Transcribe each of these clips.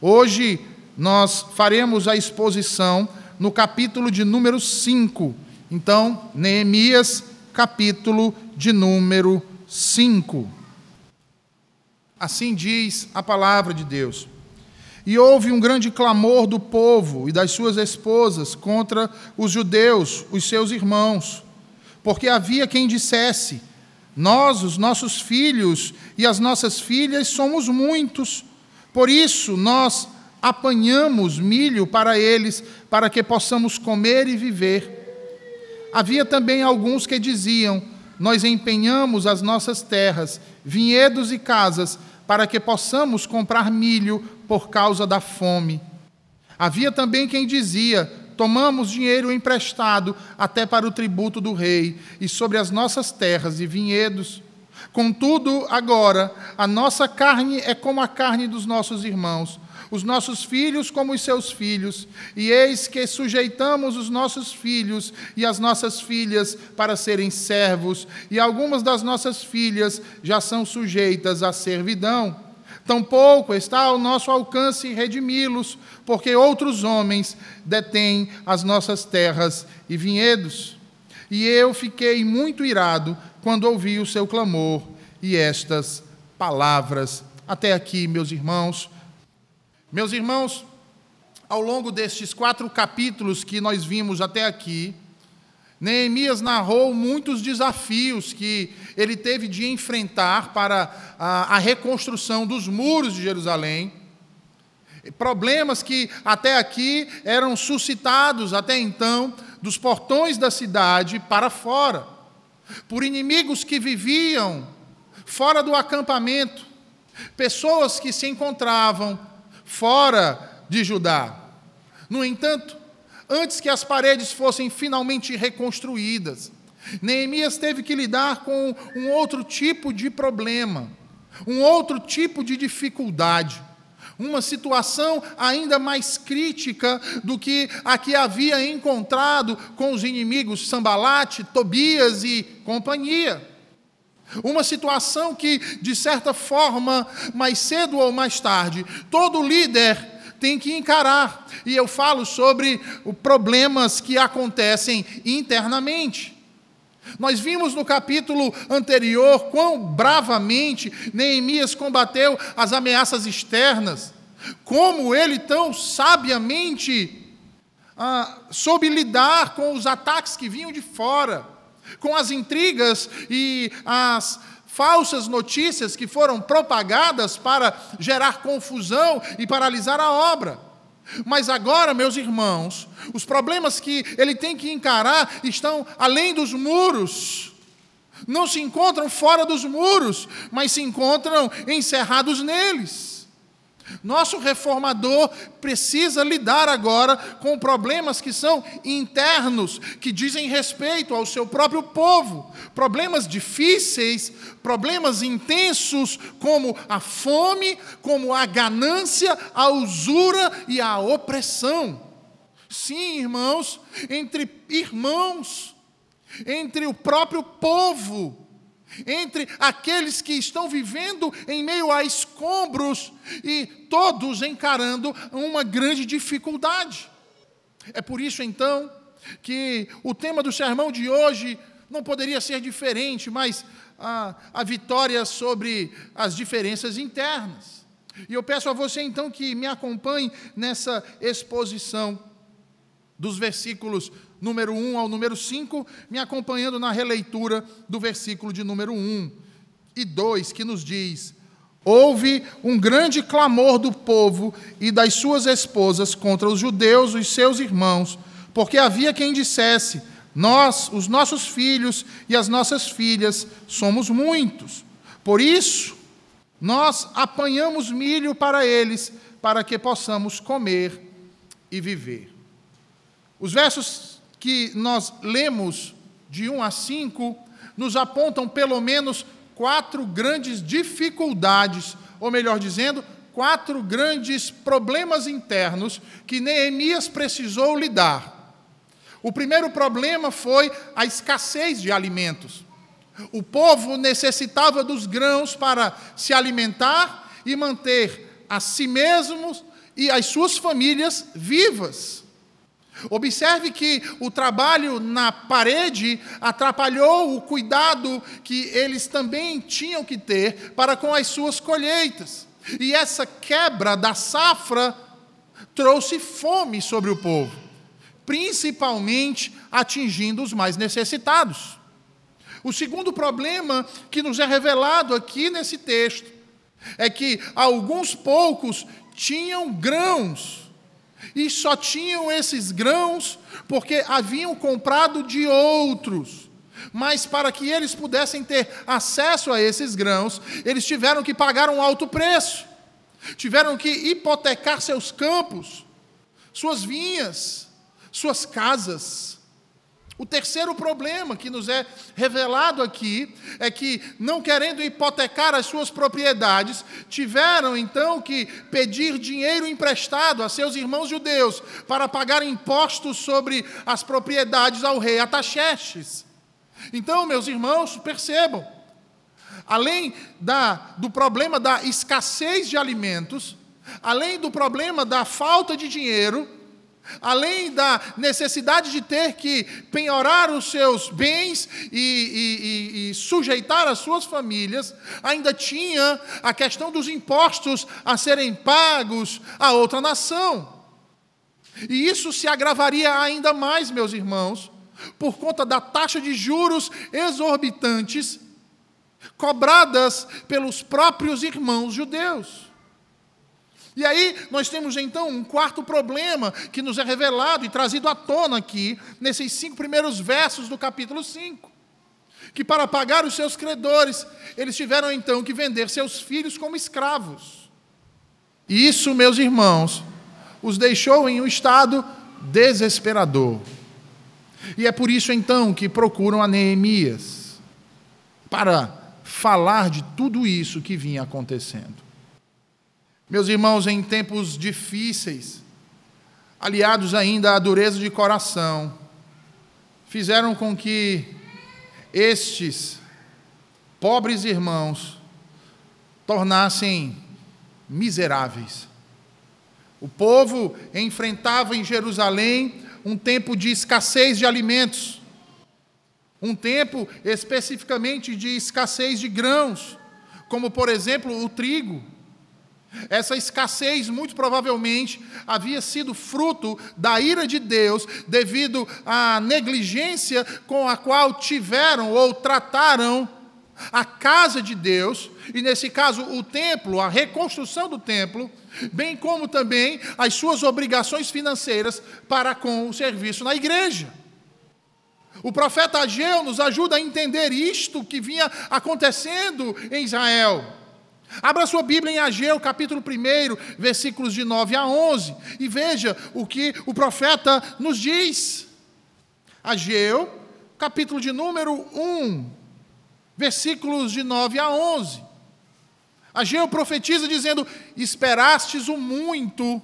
Hoje nós faremos a exposição no capítulo de número 5. Então, Neemias, capítulo de número 5. Assim diz a palavra de Deus. E houve um grande clamor do povo e das suas esposas contra os judeus, os seus irmãos, porque havia quem dissesse: Nós, os nossos filhos e as nossas filhas, somos muitos, por isso nós apanhamos milho para eles, para que possamos comer e viver. Havia também alguns que diziam: Nós empenhamos as nossas terras, vinhedos e casas, para que possamos comprar milho por causa da fome. Havia também quem dizia: Tomamos dinheiro emprestado até para o tributo do rei, e sobre as nossas terras e vinhedos. Contudo, agora, a nossa carne é como a carne dos nossos irmãos, os nossos filhos como os seus filhos, e eis que sujeitamos os nossos filhos e as nossas filhas para serem servos, e algumas das nossas filhas já são sujeitas à servidão. Tampouco está ao nosso alcance redimi-los, porque outros homens detêm as nossas terras e vinhedos. E eu fiquei muito irado quando ouvi o seu clamor e estas palavras. Até aqui, meus irmãos, meus irmãos, ao longo destes quatro capítulos que nós vimos até aqui, Neemias narrou muitos desafios que ele teve de enfrentar para a, a, reconstrução dos muros de Jerusalém, problemas que até aqui eram suscitados, até então, dos portões da cidade para fora, por inimigos que viviam fora do acampamento, pessoas que se encontravam fora de Judá. No entanto, antes que as paredes fossem finalmente reconstruídas, Neemias teve que lidar com um outro tipo de problema, um outro tipo de dificuldade, uma situação ainda mais crítica do que a que havia encontrado com os inimigos Sambalate, Tobias e companhia. Uma situação que, de certa forma, mais cedo ou mais tarde, todo líder tem que encarar. E eu falo sobre problemas que acontecem internamente. Nós vimos no capítulo anterior quão bravamente Neemias combateu as ameaças externas, como ele tão sabiamente ah, soube lidar com os ataques que vinham de fora com as intrigas e as falsas notícias que foram propagadas para gerar confusão e paralisar a obra. Mas agora, meus irmãos, os problemas que ele tem que encarar estão além dos muros. Não se encontram fora dos muros, mas se encontram encerrados neles. Nosso reformador precisa lidar agora com problemas que são internos, que dizem respeito ao seu próprio povo. Problemas difíceis, problemas intensos, como a fome, como a ganância, a usura e a opressão. Sim, irmãos, entre irmãos, entre o próprio povo entre aqueles que estão vivendo em meio a escombros e todos encarando uma grande dificuldade. É por isso, então, que o tema do sermão de hoje não poderia ser diferente, mas a, a vitória sobre as diferenças internas. E eu peço a você, então, que me acompanhe nessa exposição dos versículos número 1 ao número 5, me acompanhando na releitura do versículo de número 1 e 2, que nos diz: Houve um grande clamor do povo e das suas esposas contra os judeus, os seus irmãos, porque havia quem dissesse: Nós, os nossos filhos e as nossas filhas, somos muitos. Por isso, nós apanhamos milho para eles, para que possamos comer e viver. Os versos que nós lemos de 1 a 5 nos apontam pelo menos quatro grandes dificuldades, ou melhor dizendo, quatro grandes problemas internos que Neemias precisou lidar. O primeiro problema foi a escassez de alimentos. O povo necessitava dos grãos para se alimentar e manter a si mesmos e as suas famílias vivas. Observe que o trabalho na parede atrapalhou o cuidado que eles também tinham que ter para com as suas colheitas. E essa quebra da safra trouxe fome sobre o povo, principalmente atingindo os mais necessitados. O segundo problema que nos é revelado aqui nesse texto é que alguns poucos tinham grãos e só tinham esses grãos porque haviam comprado de outros. Mas para que eles pudessem ter acesso a esses grãos, eles tiveram que pagar um alto preço. Tiveram que hipotecar seus campos, suas vinhas, suas casas. O terceiro problema que nos é revelado aqui é que, não querendo hipotecar as suas propriedades, tiveram então que pedir dinheiro emprestado a seus irmãos judeus para pagar impostos sobre as propriedades ao rei Ataxerxes. Então, meus irmãos, percebam, além da, do problema da escassez de alimentos, além do problema da falta de dinheiro, Além da necessidade de ter que penhorar os seus bens e, e, e, e, sujeitar as suas famílias, ainda tinha a questão dos impostos a serem pagos a outra nação. E isso se agravaria ainda mais, meus irmãos, por conta da taxa de juros exorbitantes cobradas pelos próprios irmãos judeus. E aí nós temos então um quarto problema que nos é revelado e trazido à tona aqui, nesses cinco primeiros versos do capítulo 5. Que para pagar os seus credores, eles tiveram então que vender seus filhos como escravos. E isso, meus irmãos, os deixou em um estado desesperador. E é por isso então que procuram a Neemias para falar de tudo isso que vinha acontecendo. Meus irmãos, em tempos difíceis, aliados ainda à dureza de coração, fizeram com que estes pobres irmãos tornassem miseráveis. O povo enfrentava em Jerusalém um tempo de escassez de alimentos, um tempo especificamente de escassez de grãos, como por exemplo o trigo. Essa escassez, muito provavelmente, havia sido fruto da ira de Deus, devido à negligência com a qual tiveram ou trataram a casa de Deus, e nesse caso o templo, a reconstrução do templo, bem como também as suas obrigações financeiras para com o serviço na igreja. O profeta Ageu nos ajuda a entender isto que vinha acontecendo em Israel. Abra sua Bíblia em Ageu, capítulo 1, versículos de 9 a 11, e veja o que o profeta nos diz. Ageu, capítulo de número 1, versículos de 9 a 11. Ageu profetiza dizendo: Esperastes o muito,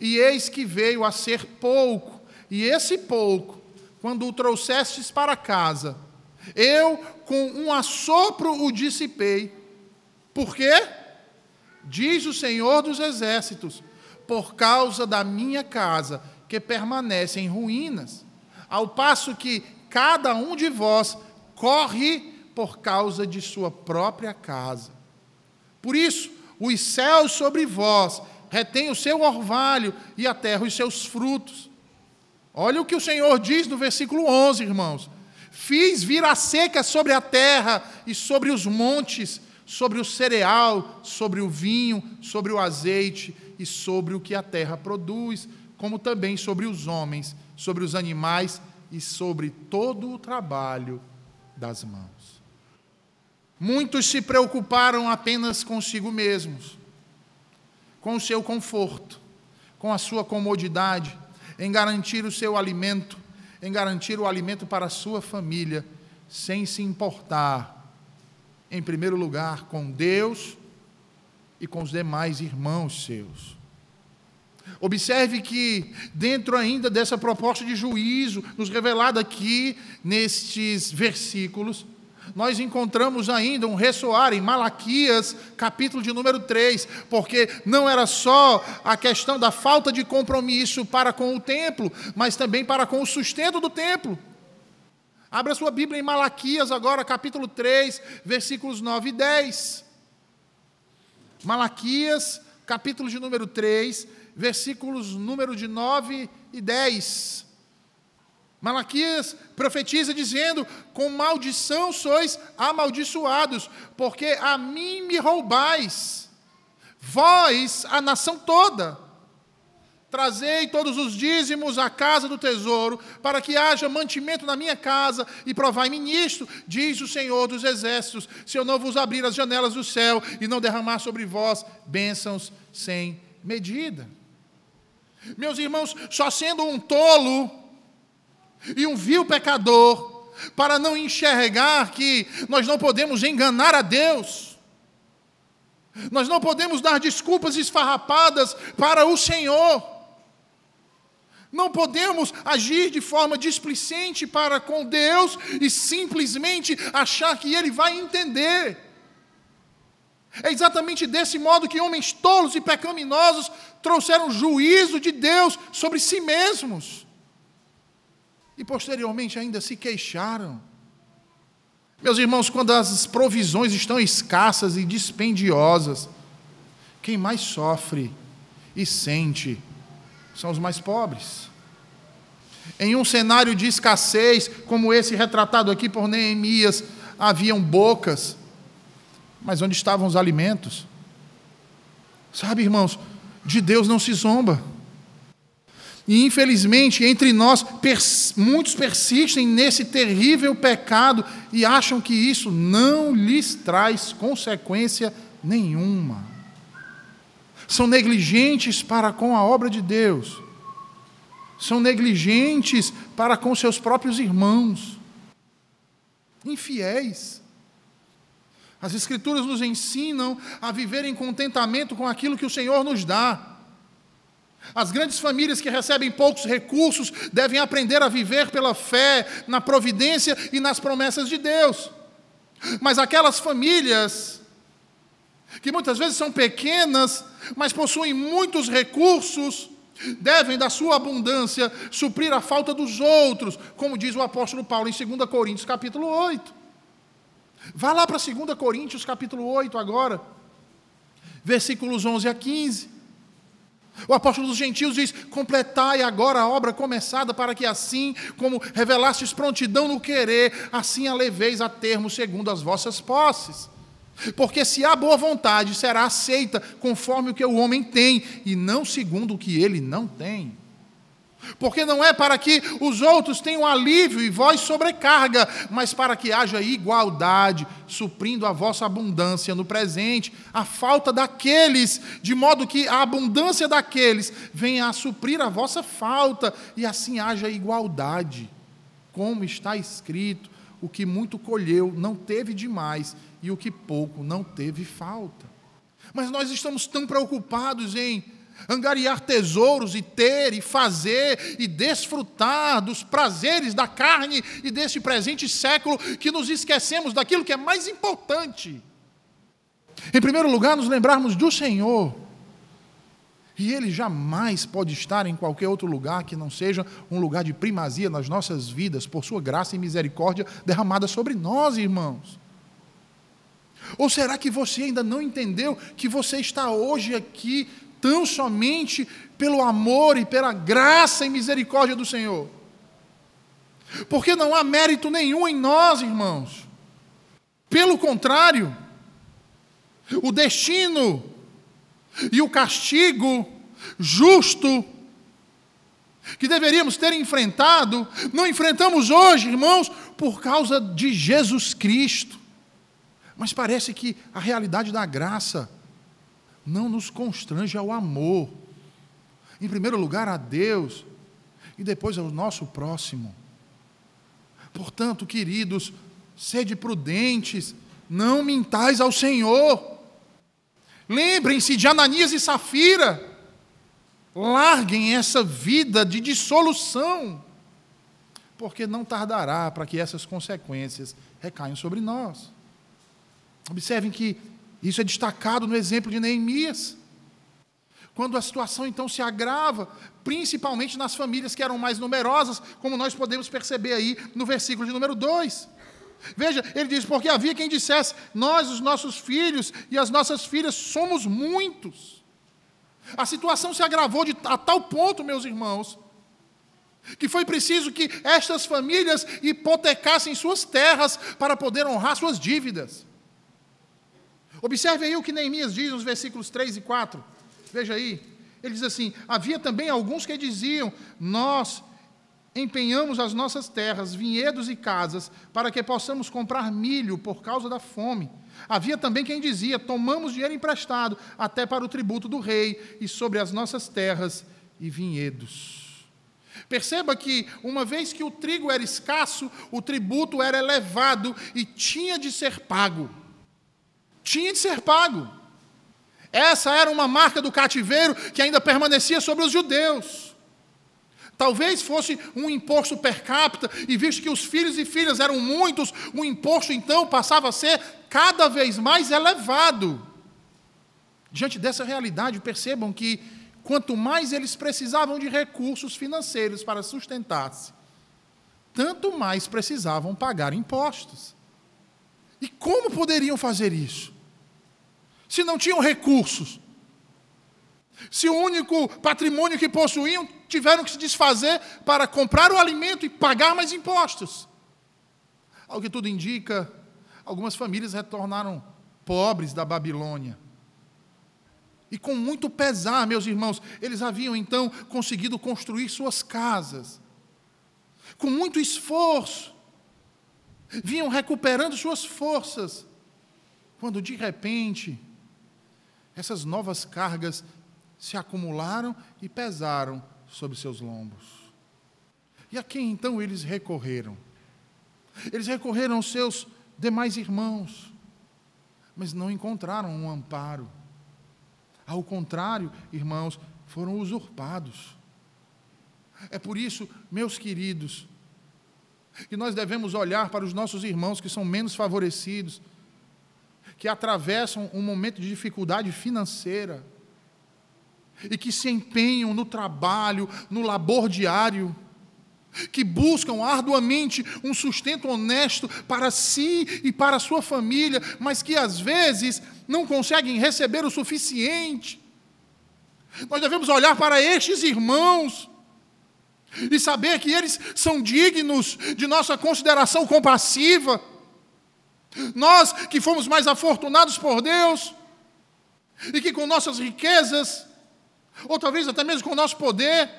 e eis que veio a ser pouco, e esse pouco, quando o trouxestes para casa, eu com um assopro o dissipei por quê? Diz o Senhor dos Exércitos: por causa da minha casa, que permanece em ruínas, ao passo que cada um de vós corre por causa de sua própria casa. Por isso, os céus sobre vós retêm o seu orvalho e a terra os seus frutos. Olha o que o Senhor diz no versículo 11, irmãos. Fiz vir a seca sobre a terra e sobre os montes, sobre o cereal, sobre o vinho, sobre o azeite e sobre o que a terra produz, como também sobre os homens, sobre os animais e sobre todo o trabalho das mãos. Muitos se preocuparam apenas consigo mesmos, com o seu conforto, com a sua comodidade, em garantir o seu alimento, em garantir o alimento para a sua família, sem se importar em primeiro lugar, com Deus e com os demais irmãos seus. Observe que, dentro ainda dessa proposta de juízo, nos revelada aqui nestes versículos, nós encontramos ainda um ressoar em Malaquias, capítulo de número 3, porque não era só a questão da falta de compromisso para com o templo, mas também para com o sustento do templo. Abra sua Bíblia em Malaquias agora, capítulo 3, versículos 9 e 10. Malaquias, capítulo de número 3, versículos número de 9 e 10. Malaquias profetiza dizendo: Com maldição sois amaldiçoados, porque a mim me roubais, vós, a nação toda. Trazei todos os dízimos à casa do tesouro, para que haja mantimento na minha casa, e provai-me nisto, diz o Senhor dos Exércitos, se eu não vos abrir as janelas do céu e não derramar sobre vós bênçãos sem medida. Meus irmãos, só sendo um tolo e um vil pecador, para não enxergar que nós não podemos enganar a Deus, nós não podemos dar desculpas esfarrapadas para o Senhor. Não podemos agir de forma displicente para com Deus e simplesmente achar que Ele vai entender. É exatamente desse modo que homens tolos e pecaminosos trouxeram juízo de Deus sobre si mesmos. E posteriormente ainda se queixaram. Meus irmãos, quando as provisões estão escassas e dispendiosas, quem mais sofre e sente são os mais pobres. Em um cenário de escassez, como esse retratado aqui por Neemias, haviam bocas, mas onde estavam os alimentos? Sabe, irmãos, de Deus não se zomba. E infelizmente, entre nós, pers muitos persistem nesse terrível pecado e acham que isso não lhes traz consequência nenhuma são negligentes para com a obra de Deus, são negligentes para com seus próprios irmãos, infiéis. As Escrituras nos ensinam a viver em contentamento com aquilo que o Senhor nos dá. As grandes famílias que recebem poucos recursos devem aprender a viver pela fé, na providência e nas promessas de Deus. Mas aquelas famílias que muitas vezes são pequenas, mas possuem muitos recursos, devem da sua abundância suprir a falta dos outros, como diz o apóstolo Paulo em 2 Coríntios capítulo 8. Vá lá para 2 Coríntios capítulo 8 agora, versículos 11 a 15. O apóstolo dos gentios diz: Completai agora a obra começada, para que assim como revelastes prontidão no querer, assim a leveis a termo segundo as vossas posses. Porque se há boa vontade, será aceita conforme o que o homem tem, e não segundo o que ele não tem. Porque não é para que os outros tenham alívio e vós sobrecarga, mas para que haja igualdade, suprindo a vossa abundância no presente, a falta daqueles, de modo que a abundância daqueles venha a suprir a vossa falta, e assim haja igualdade. Como está escrito: o que muito colheu não teve demais, e o que pouco não teve falta. Mas nós estamos tão preocupados em angariar tesouros e ter e fazer e desfrutar dos prazeres da carne e deste presente século que nos esquecemos daquilo que é mais importante. Em primeiro lugar, nos lembrarmos do Senhor. E Ele jamais pode estar em qualquer outro lugar que não seja um lugar de primazia nas nossas vidas, por Sua graça e misericórdia derramada sobre nós, irmãos. Ou será que você ainda não entendeu que você está hoje aqui tão somente pelo amor e pela graça e misericórdia do Senhor? Porque não há mérito nenhum em nós, irmãos. Pelo contrário, o destino e o castigo justo que deveríamos ter enfrentado, não enfrentamos hoje, irmãos, por causa de Jesus Cristo. Mas parece que a realidade da graça não nos constrange ao amor. Em primeiro lugar, a Deus e depois ao nosso próximo. Portanto, queridos, sede prudentes, não mintais ao Senhor. Lembrem-se de Ananias e Safira. Larguem essa vida de dissolução, porque não tardará para que essas consequências recaiam sobre nós. Observem que isso é destacado no exemplo de Neemias. Quando a situação então se agrava, principalmente nas famílias que eram mais numerosas, como nós podemos perceber aí no versículo de número 2. Veja, ele diz: Porque havia quem dissesse, nós, os nossos filhos e as nossas filhas, somos muitos. A situação se agravou de, a tal ponto, meus irmãos, que foi preciso que estas famílias hipotecassem suas terras para poder honrar suas dívidas. Observe aí o que Neemias diz nos versículos 3 e 4. Veja aí. Ele diz assim: Havia também alguns que diziam: Nós empenhamos as nossas terras, vinhedos e casas, para que possamos comprar milho por causa da fome. Havia também quem dizia: Tomamos dinheiro emprestado até para o tributo do rei e sobre as nossas terras e vinhedos. Perceba que, uma vez que o trigo era escasso, o tributo era elevado e tinha de ser pago. Tinha de ser pago. Essa era uma marca do cativeiro que ainda permanecia sobre os judeus. Talvez fosse um imposto per capita, e visto que os filhos e filhas eram muitos, o imposto então passava a ser cada vez mais elevado. Diante dessa realidade, percebam que quanto mais eles precisavam de recursos financeiros para sustentar-se, tanto mais precisavam pagar impostos. E como poderiam fazer isso? Se não tinham recursos. Se o único patrimônio que possuíam tiveram que se desfazer para comprar o alimento e pagar mais impostos. Ao que tudo indica, algumas famílias retornaram pobres da Babilônia. E com muito pesar, meus irmãos, eles haviam então conseguido construir suas casas. Com muito esforço, vinham recuperando suas forças, quando de repente essas novas cargas se acumularam e pesaram sobre seus lombos. E a quem então eles recorreram? Eles recorreram aos seus demais irmãos, mas não encontraram um amparo. Ao contrário, irmãos, foram usurpados. É por isso, meus queridos, que nós devemos olhar para os nossos irmãos que são menos favorecidos, que atravessam um momento de dificuldade financeira e que se empenham no trabalho, no labor diário, que buscam arduamente um sustento honesto para si e para sua família, mas que às vezes não conseguem receber o suficiente. Nós devemos olhar para estes irmãos e saber que eles são dignos de nossa consideração compassiva. Nós que fomos mais afortunados por Deus, e que com nossas riquezas, ou talvez até mesmo com nosso poder,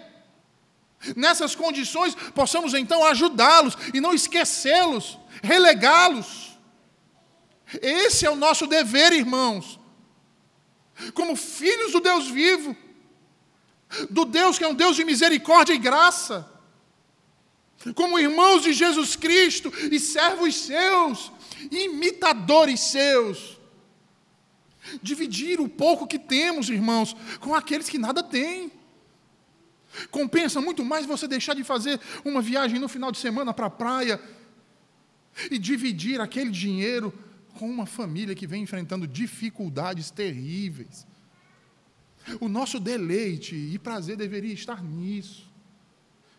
nessas condições possamos então ajudá-los e não esquecê-los, relegá-los. Esse é o nosso dever, irmãos, como filhos do Deus vivo do Deus que é um Deus de misericórdia e graça, como irmãos de Jesus Cristo e servos seus, imitadores seus. Dividir o pouco que temos, irmãos, com aqueles que nada têm. Compensa muito mais você deixar de fazer uma viagem no final de semana para a praia e dividir aquele dinheiro com uma família que vem enfrentando dificuldades terríveis. O nosso deleite e prazer deveria estar nisso.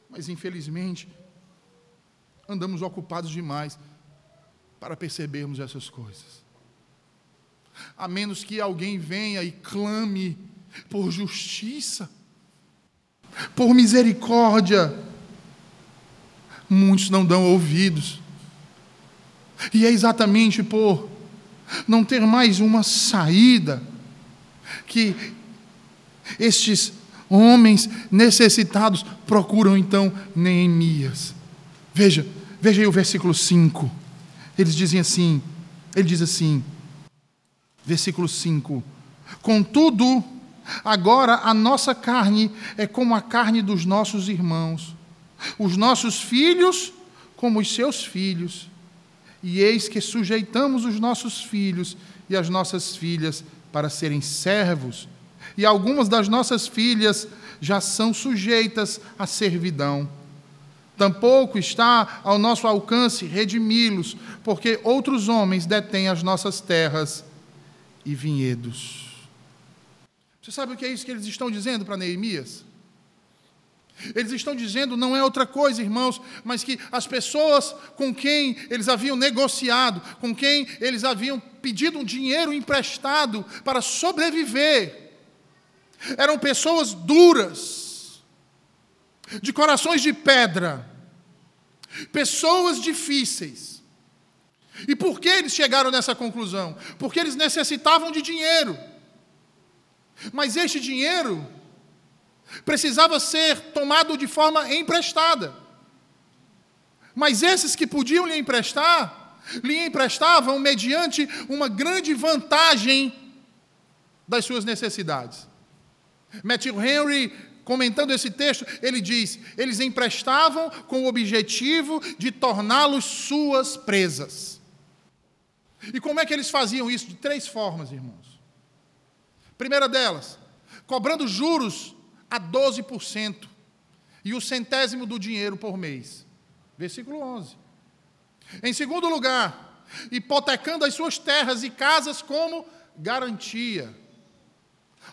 Mas, infelizmente, andamos ocupados demais para percebermos essas coisas. A menos que alguém venha e clame por justiça, por misericórdia, muitos não dão ouvidos. E é exatamente por não ter mais uma saída que estes homens necessitados procuram então Neemias. Veja, veja aí o versículo 5. Eles dizem assim, ele diz assim, versículo 5: Contudo, agora a nossa carne é como a carne dos nossos irmãos, os nossos filhos como os seus filhos. E eis que sujeitamos os nossos filhos e as nossas filhas para serem servos e algumas das nossas filhas já são sujeitas à servidão. Tampouco está ao nosso alcance redimi-los, porque outros homens detêm as nossas terras e vinhedos. Você sabe o que é isso que eles estão dizendo para Neemias? Eles estão dizendo não é outra coisa, irmãos, mas que as pessoas com quem eles haviam negociado, com quem eles haviam pedido um dinheiro emprestado para sobreviver, eram pessoas duras, de corações de pedra, pessoas difíceis. E por que eles chegaram nessa conclusão? Porque eles necessitavam de dinheiro. Mas este dinheiro precisava ser tomado de forma emprestada. Mas esses que podiam lhe emprestar, lhe emprestavam mediante uma grande vantagem das suas necessidades. Matthew Henry, comentando esse texto, ele diz: eles emprestavam com o objetivo de torná-los suas presas. E como é que eles faziam isso? De três formas, irmãos. Primeira delas, cobrando juros a 12% e o centésimo do dinheiro por mês. Versículo 11. Em segundo lugar, hipotecando as suas terras e casas como garantia.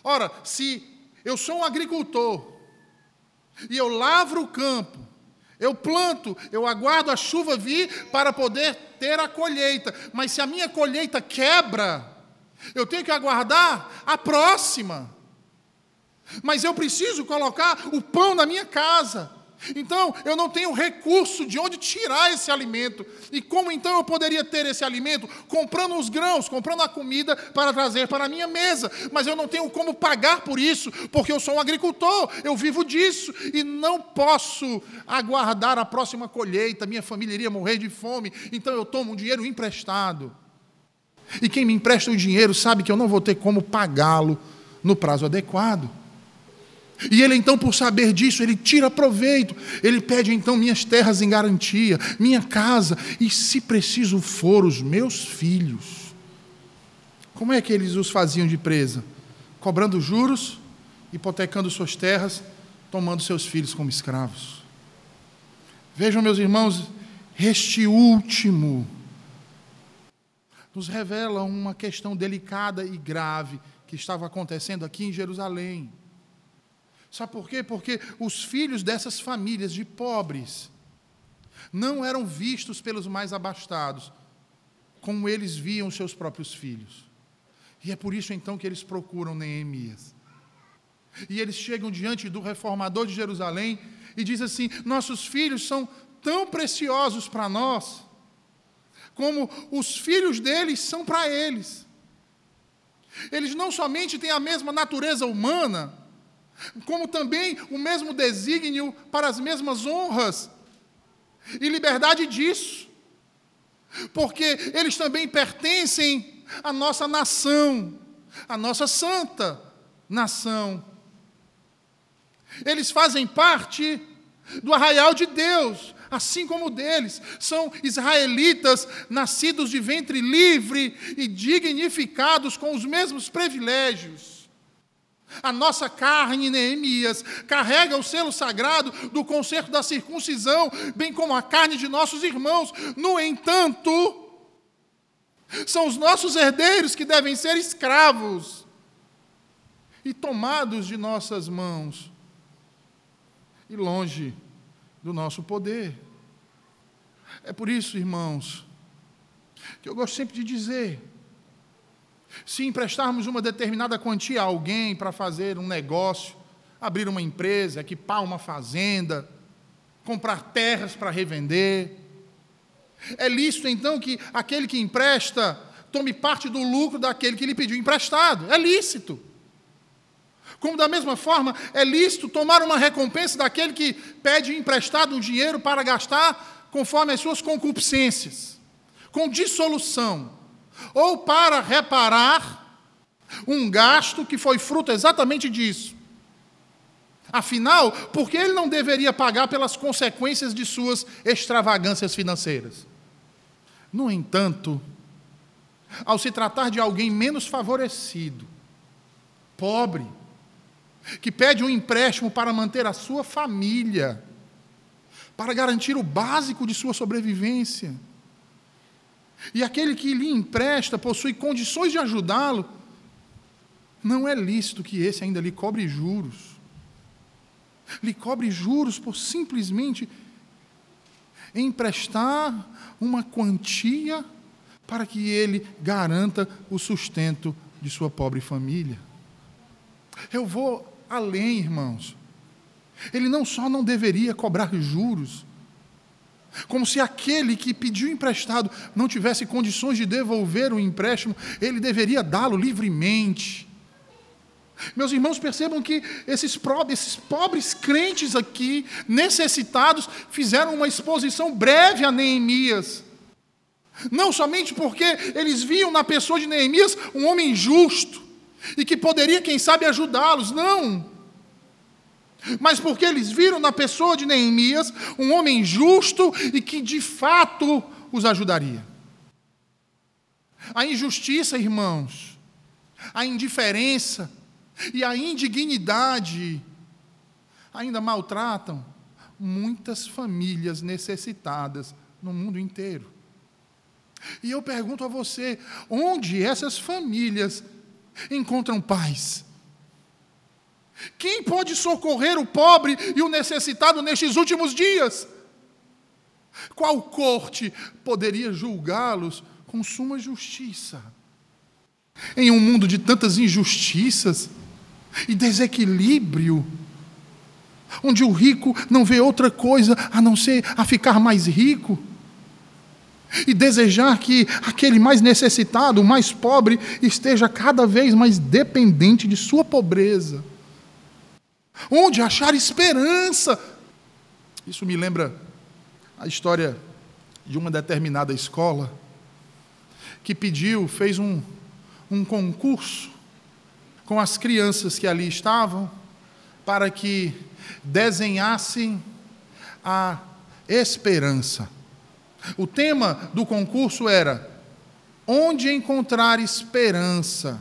Ora, se eu sou um agricultor e eu lavro o campo, eu planto, eu aguardo a chuva vir para poder ter a colheita, mas se a minha colheita quebra, eu tenho que aguardar a próxima. Mas eu preciso colocar o pão na minha casa. Então, eu não tenho recurso de onde tirar esse alimento. E como então eu poderia ter esse alimento? Comprando os grãos, comprando a comida para trazer para a minha mesa. Mas eu não tenho como pagar por isso, porque eu sou um agricultor, eu vivo disso e não posso aguardar a próxima colheita, minha família iria morrer de fome. Então eu tomo um dinheiro emprestado. E quem me empresta o dinheiro sabe que eu não vou ter como pagá-lo no prazo adequado. E ele então, por saber disso, ele tira proveito. Ele pede então minhas terras em garantia, minha casa, e se preciso for, os meus filhos. Como é que eles os faziam de presa? Cobrando juros, hipotecando suas terras, tomando seus filhos como escravos. Vejam, meus irmãos, este último nos revela uma questão delicada e grave que estava acontecendo aqui em Jerusalém. Sabe por quê? Porque os filhos dessas famílias de pobres não eram vistos pelos mais abastados como eles viam seus próprios filhos. E é por isso então que eles procuram Neemias. E eles chegam diante do reformador de Jerusalém e dizem assim: Nossos filhos são tão preciosos para nós, como os filhos deles são para eles. Eles não somente têm a mesma natureza humana, como também o mesmo desígnio para as mesmas honras e liberdade disso, porque eles também pertencem à nossa nação, à nossa santa nação. Eles fazem parte do arraial de Deus, assim como deles. São israelitas nascidos de ventre livre e dignificados com os mesmos privilégios. A nossa carne, Neemias, carrega o selo sagrado do concerto da circuncisão, bem como a carne de nossos irmãos. No entanto, são os nossos herdeiros que devem ser escravos e tomados de nossas mãos e longe do nosso poder. É por isso, irmãos, que eu gosto sempre de dizer: se emprestarmos uma determinada quantia a alguém para fazer um negócio, abrir uma empresa, equipar uma fazenda, comprar terras para revender, é lícito então que aquele que empresta tome parte do lucro daquele que lhe pediu emprestado. É lícito. Como da mesma forma, é lícito tomar uma recompensa daquele que pede emprestado um dinheiro para gastar conforme as suas concupiscências, com dissolução ou para reparar um gasto que foi fruto exatamente disso. Afinal, por que ele não deveria pagar pelas consequências de suas extravagâncias financeiras? No entanto, ao se tratar de alguém menos favorecido, pobre, que pede um empréstimo para manter a sua família, para garantir o básico de sua sobrevivência. E aquele que lhe empresta possui condições de ajudá-lo, não é lícito que esse ainda lhe cobre juros. Lhe cobre juros por simplesmente emprestar uma quantia para que ele garanta o sustento de sua pobre família. Eu vou além, irmãos. Ele não só não deveria cobrar juros, como se aquele que pediu emprestado não tivesse condições de devolver o empréstimo, ele deveria dá-lo livremente. Meus irmãos, percebam que esses, esses pobres crentes aqui, necessitados, fizeram uma exposição breve a Neemias. Não somente porque eles viam na pessoa de Neemias um homem justo e que poderia, quem sabe, ajudá-los, não. Mas porque eles viram na pessoa de Neemias um homem justo e que de fato os ajudaria. A injustiça, irmãos, a indiferença e a indignidade ainda maltratam muitas famílias necessitadas no mundo inteiro. E eu pergunto a você: onde essas famílias encontram paz? Quem pode socorrer o pobre e o necessitado nestes últimos dias? Qual corte poderia julgá-los com suma justiça? Em um mundo de tantas injustiças e desequilíbrio, onde o rico não vê outra coisa a não ser a ficar mais rico, e desejar que aquele mais necessitado, o mais pobre, esteja cada vez mais dependente de sua pobreza. Onde achar esperança? Isso me lembra a história de uma determinada escola que pediu, fez um, um concurso com as crianças que ali estavam para que desenhassem a esperança. O tema do concurso era: Onde encontrar esperança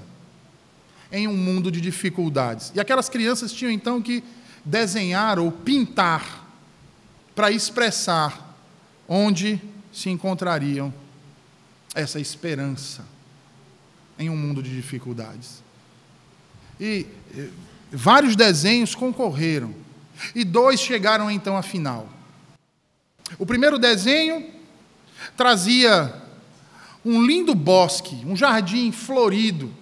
em um mundo de dificuldades? E aquelas crianças tinham então que desenhar ou pintar para expressar onde se encontrariam essa esperança em um mundo de dificuldades. E eh, vários desenhos concorreram, e dois chegaram então à final. O primeiro desenho trazia um lindo bosque, um jardim florido,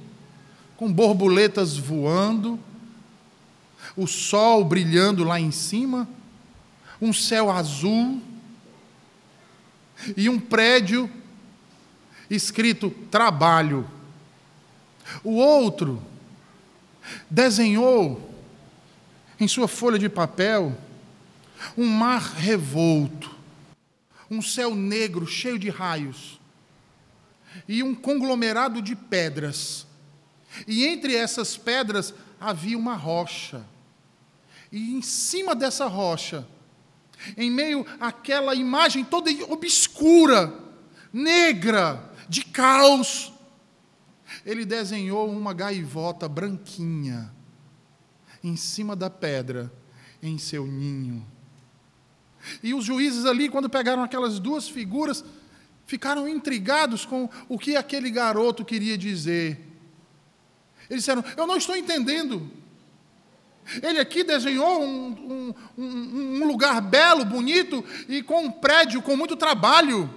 com borboletas voando, o sol brilhando lá em cima, um céu azul e um prédio escrito trabalho. O outro desenhou em sua folha de papel um mar revolto, um céu negro cheio de raios e um conglomerado de pedras. E entre essas pedras havia uma rocha. E em cima dessa rocha, em meio àquela imagem toda obscura, negra, de caos, ele desenhou uma gaivota branquinha em cima da pedra, em seu ninho. E os juízes ali, quando pegaram aquelas duas figuras, ficaram intrigados com o que aquele garoto queria dizer. Eles disseram: Eu não estou entendendo. Ele aqui desenhou um, um, um, lugar belo, bonito e com um prédio com muito trabalho.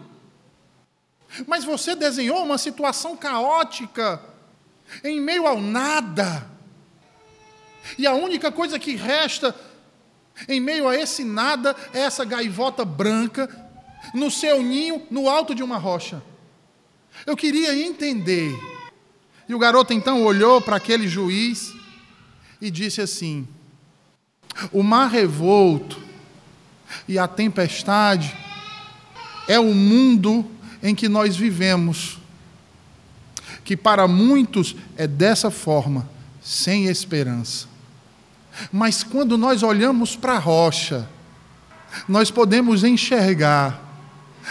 Mas você desenhou uma situação caótica, em meio ao nada. E a única coisa que resta em meio a esse nada, é essa gaivota branca, no seu ninho, no alto de uma rocha. Eu queria entender. E o garoto então olhou para aquele juiz e disse assim: O mar revolto e a tempestade é o mundo em que nós vivemos, que para muitos é dessa forma, sem esperança. Mas quando nós olhamos para a rocha, nós podemos enxergar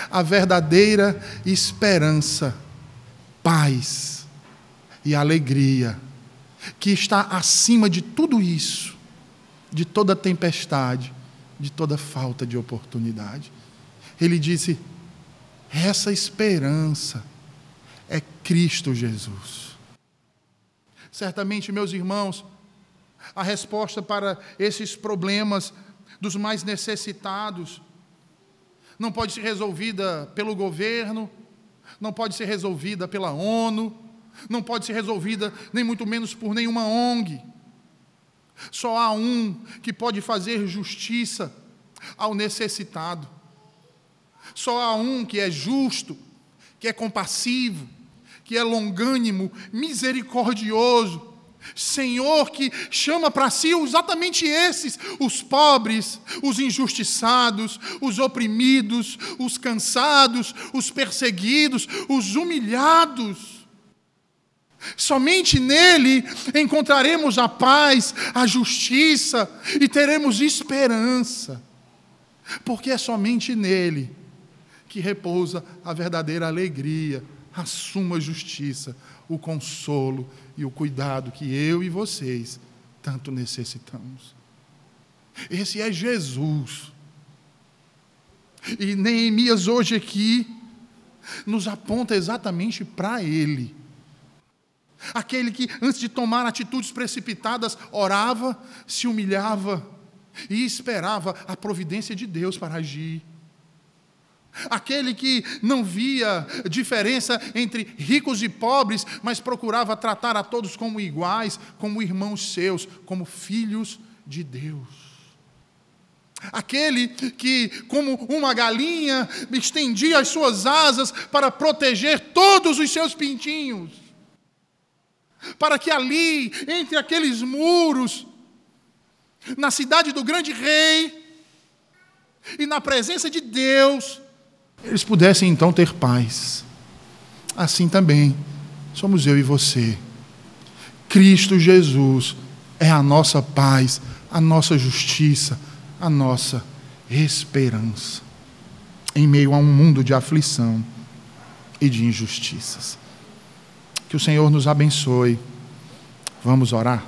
a verdadeira esperança, paz e alegria, que está acima de tudo isso, de toda tempestade, de toda falta de oportunidade. Ele disse: essa esperança é Cristo Jesus. Certamente, meus irmãos, a resposta para esses problemas dos mais necessitados não pode ser resolvida pelo governo, não pode ser resolvida pela ONU, não pode ser resolvida nem muito menos por nenhuma ONG. Só há um que pode fazer justiça ao necessitado. Só há um que é justo, que é compassivo, que é longânimo, misericordioso, Senhor que chama para si exatamente esses, os pobres, os injustiçados, os oprimidos, os cansados, os perseguidos, os humilhados. Somente nele encontraremos a paz, a justiça e teremos esperança, porque é somente nele que repousa a verdadeira alegria, a suma justiça, o consolo e o cuidado que eu e vocês tanto necessitamos. Esse é Jesus. E Neemias hoje aqui nos aponta exatamente para Ele. Aquele que, antes de tomar atitudes precipitadas, orava, se humilhava e esperava a providência de Deus para agir. Aquele que não via diferença entre ricos e pobres, mas procurava tratar a todos como iguais, como irmãos seus, como filhos de Deus. Aquele que, como uma galinha, estendia as suas asas para proteger todos os seus pintinhos, para que ali, entre aqueles muros, na cidade do grande rei, e na presença de Deus, eles pudessem então ter paz. Assim também somos eu e você. Cristo Jesus é a nossa paz, a nossa justiça, a nossa esperança. Em meio a um mundo de aflição e de injustiças. Que o Senhor nos abençoe. Vamos orar?